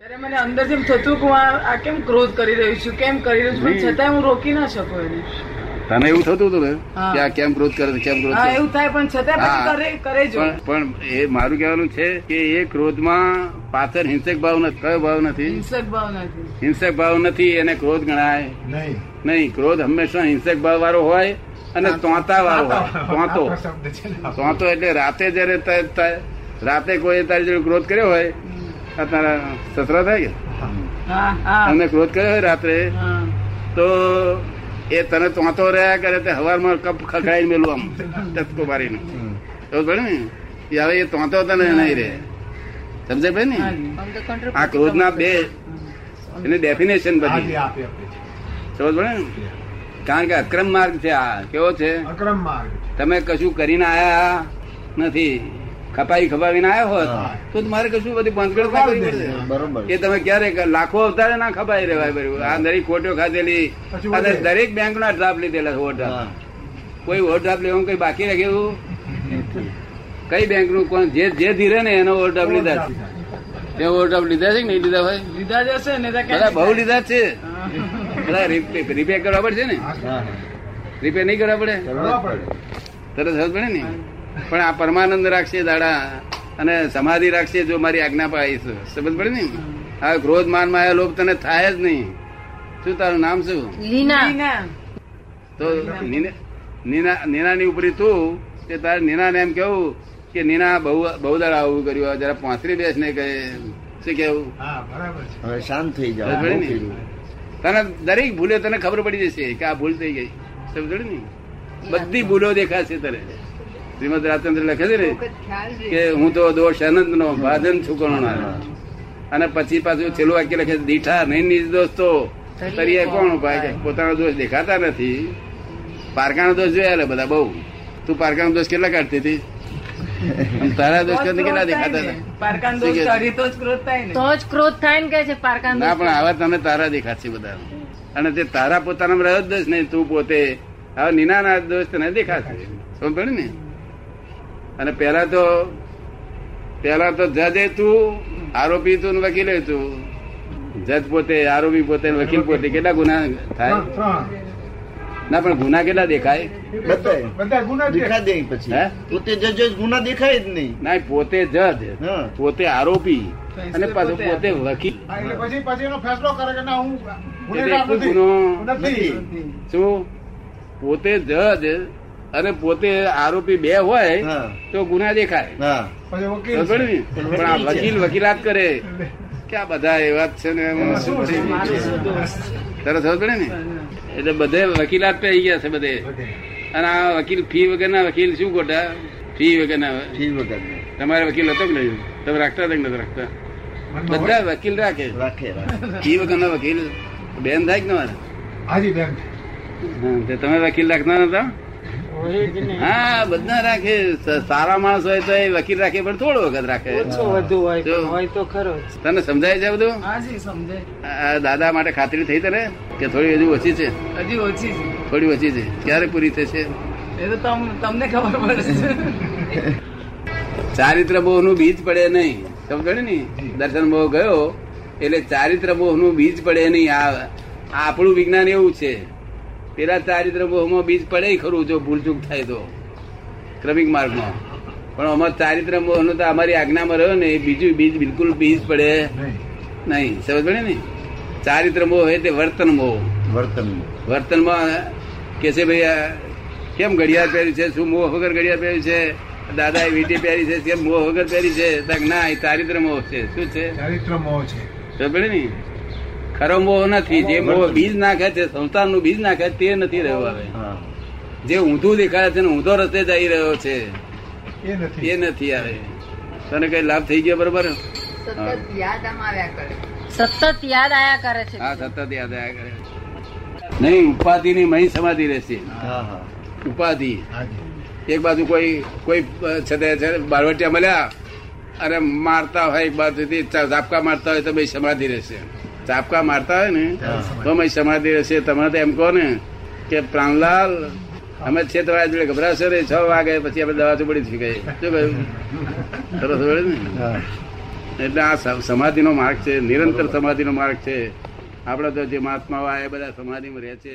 ત્યારે મને અંદરથી થતું કે હું આ કેમ ક્રોધ કરી રહ્યો છું? કેમ કરી રહ્યો છું? છતાં હું રોકી ના શકું એને. તને એવું થતું હતું ને? કે આ કેમ ક્રોધ કરે કેમ ક્રોધ એવું થાય પણ છતાં પછી કરે કરે પણ પણ એ મારું કહેવાનું છે કે એ ક્રોધમાં પાછળ હિંસક ભાવ નથી કયો ભાવ નથી? હિંસક ભાવ નથી. હિંસક ભાવ નથી એને ક્રોધ ગણાય. નહીં. નહીં ક્રોધ હંમેશા હિંસક ભાવ વાળો હોય અને તોતા વાળો હોય. તોતો. આ શબ્દ છે ને. આ. તોતો એટલે રાતે જયારે રાતે કોઈ તારી જોડે ક્રોધ કર્યો હોય તારા સસરા થાય કે? હા. હા ક્રોધ કર્યો રાત્રે તો એ તને તોતો રહ્યા કરે તે હવારમાં કપ ખખડાઈ મેલું આમ ટચકો મારીને. એવું પડે ને? હવે એ તોતો તને નહીં રહે. સમજે ભાઈ ને. આ ક્રોધના બે એને ડેફિનેશન બધી. આપી આપી છે. સમજ પડે ને? કારણ કે અક્રમ માર્ગ છે આ. કેવો છે? અક્રમ માર્ગ તમે કશું કરીને આયા નથી. ખપાઈ ખપાવીને આવ્યો હોત તો મારે કશું બધી બંધગડ ના કરવી પડે બરોબર. એ તમે ક્યારે લાખો અવતારે ના ખપાઈ રહેવાય બરોબર. આ દરેક ખોટો ખાધેલી અને દરેક બેંક ના ડ્રાફ્ટ લીધેલા ઓવરડ્રાફ્ટ કોઈ ઓવરડ્રાફ્ટ લેવાનું કઈ બાકી રાખે એવું? કઈ બેંકનું કોણ? જે જે ધીરે ને એનો ઓવરડ્રાફ્ટ લીધા છે. તે ઓવરડ્રાફ્ટ લીધા છે કે નહીં લીધા ભાઈ લીધા જશે ને બધા બહુ લીધા છે. બધા રિપેર કરવા પડશે ને? રિપેર નહીં કરવા પડે? કરવા પડે. તરત સમજ પડે ને? પણ આ પરમાનંદ રાખશે દાડા અને સમાધિ રાખશે જો મારી આજ્ઞા પાડીશ સમજ પડે ને? આ ક્રોધ માન માયા લોભ તને થાય જ નહીં. શું તારું નામ શું? લીના. લીના. તો નીના- નીના નીનાની ઉપરી તું તે તારે નીનાને એમ કેવું કે નીના બહુ બહુ દાડા આવું કર્યું જરા પાંચરી બેસ ને કહે શું કેવું? હા હવે શાંત થઈ જાવ તને દરેક ભૂલે તને ખબર પડી જશે કે આ ભૂલ થઈ ગઈ સમજ ને? બધી ભૂલો દેખાશે તને. શ્રીમદ રાજચંદ્ર લખે છે ને કે હું તો દોષ અનંત નો ભાજન છુકણો અને પછી પાછું છેલ્લું વાક્ય લખે છે, દીઠા નહીં નિજ દોસ્તો તરીએ કોણ? ઉપાય કે પોતાનો દોષ દેખાતા નથી. પારકાનો દોષ જોયા બધા બહુ. તું પારકાનો દોષ કેટલા કાઢતી હતી? તારા દોષ તો કેટલા દેખાતા હતા? તો જ ક્રોધ થાય ને. તો જ ક્રોધ થાય ને કે છે ના પણ આવા તમે તારા દેખાશે બધા. અને તે તારા પોતાના રહ્યો જ દોષ નહીં તું પોતે હવે નીનાના દોષ તને દેખાશે. સમજ પડી ને? અને પેલા તો પેલા તો જજે તું આરોપી તું ને વકીલે તું જજ પોતે આરોપી પોતે વકીલ પોતે. કેટલા ગુના થાય? ના પણ ગુના કેટલા દેખાય. બધા ગુના જ પછી? પોતે જજો ગુના દેખાય જ નહીં. ના પોતે જજ હા. પોતે આરોપી અને પાછું પોતે વકીલ. પછી પછી એનો ફેસલો કરે કે ના હું ગુનો નથી. શું? પોતે જજ અને પોતે આરોપી બે હોય તો ગુના દેખાય. પણ આ વકીલ વકીલાત કરે. કે આ બધા એવા જ છે ને? તરત ખબર ને? એટલે બધે વકીલાત પે ગયા છે બધે. અને આ વકીલ ફી વગરના વકીલ શું ખોટા? ફી વગરના. ફી વગર તમારે વકીલ હતો કે નહીં? તમે રાખતા હતા કે નથી રાખતા? બધા વકીલ રાખે. રાખે રાખે. ફી વગરના વકીલ. બેન થાય કે તમારે હાજી બેન. તમે વકીલ રાખતા નતા હા બધા રાખે. સારા માણસ હોય તો એ વકીલ રાખે પણ થોડો વખત રાખે. ઓછો વધુ હોય તો ખરો. તને સમજાય છે બધું? હાજી સમજે દાદા માટે ખાતરી થઈ તને કે થોડી હજી ઓછી છે? હજી ઓછી છે. થોડી ઓછી છે. ક્યારે પૂરી થશે? એ તો તમ- તમને ખબર પડશે. ચારિત્ર મોહનું બીજ પડે નહીં. સમજો ને દર્શન બહુ ગયો એટલે ચારિત્ર મોહનું બીજ પડે નહીં. આ આ આપણું વિજ્ઞાન એવું છે. પેલા ચારિત્ર મોહમાં બીજ પડે ખરું જો ભૂલચૂક થાય તો ક્રમિક માર્ગમાં. પણ અમાર ચારિત્ર મોહનો તો અમારી આજ્ઞામાં રહ્યો ને એ બીજું બીજ બિલકુલ બીજ પડે નહીં. સમજ પડે ને? ચારિત્ર મોહ હોય તે વર્તન મોહ. વર્તન વર્તનમાં કે છે ભાઈ કેમ ઘડિયાળ પહેરી છે? શું મોહ વગર ઘડિયાળ પહેરી છે? દાદા એ વીટી પહેરી છે? કેમ મોહ વગર પહેરી છે? ના એ ચારિત્ર મોહ છે. શું છે? ચારિત્ર મોહ છે. ખબર ને? ખરો મોહ નથી જે મોહ બીજ નાખે છે સંસારનું બીજ નાખે તે નથી રહ્યો હવે જે ઊંધું દેખાય છે ને ઊંધો રસ્તે જઈ રહ્યો છે એ નથી. આવે. તને કઈ લાભ થઈ ગયો બરોબર? સતત યાદ આવ્યા કરે. છે. હા સતત યાદ આયા કરે નહીં ઉપાધિ ની મહી સમાધિ રહેશે. હા હા. ઉપાધિ. એક બાજુ કોઈ કોઈ છે તે છે બારવટિયા મળ્યા અને મારતા હોય એક બાજુથી ઝાપકા મારતા હોય તો ભાઈ સમાધિ રહેશે. ઝાપકા મારતા હોય ને તો અમે સમાધિ રહેશે તમે તો એમ કહો ને કે પ્રાણલાલ અમે છે તમારા જોડે ગભરાશો રે છ વાગે પછી આપણે દવા ચોપડી થઈ ગઈ શું કહ્યું સરસ વળે ને એટલે આ સમાધિનો માર્ગ છે નિરંતર સમાધિનો માર્ગ છે આપડે તો જે મહાત્માઓ આ એ બધા સમાધિમાં રહે છે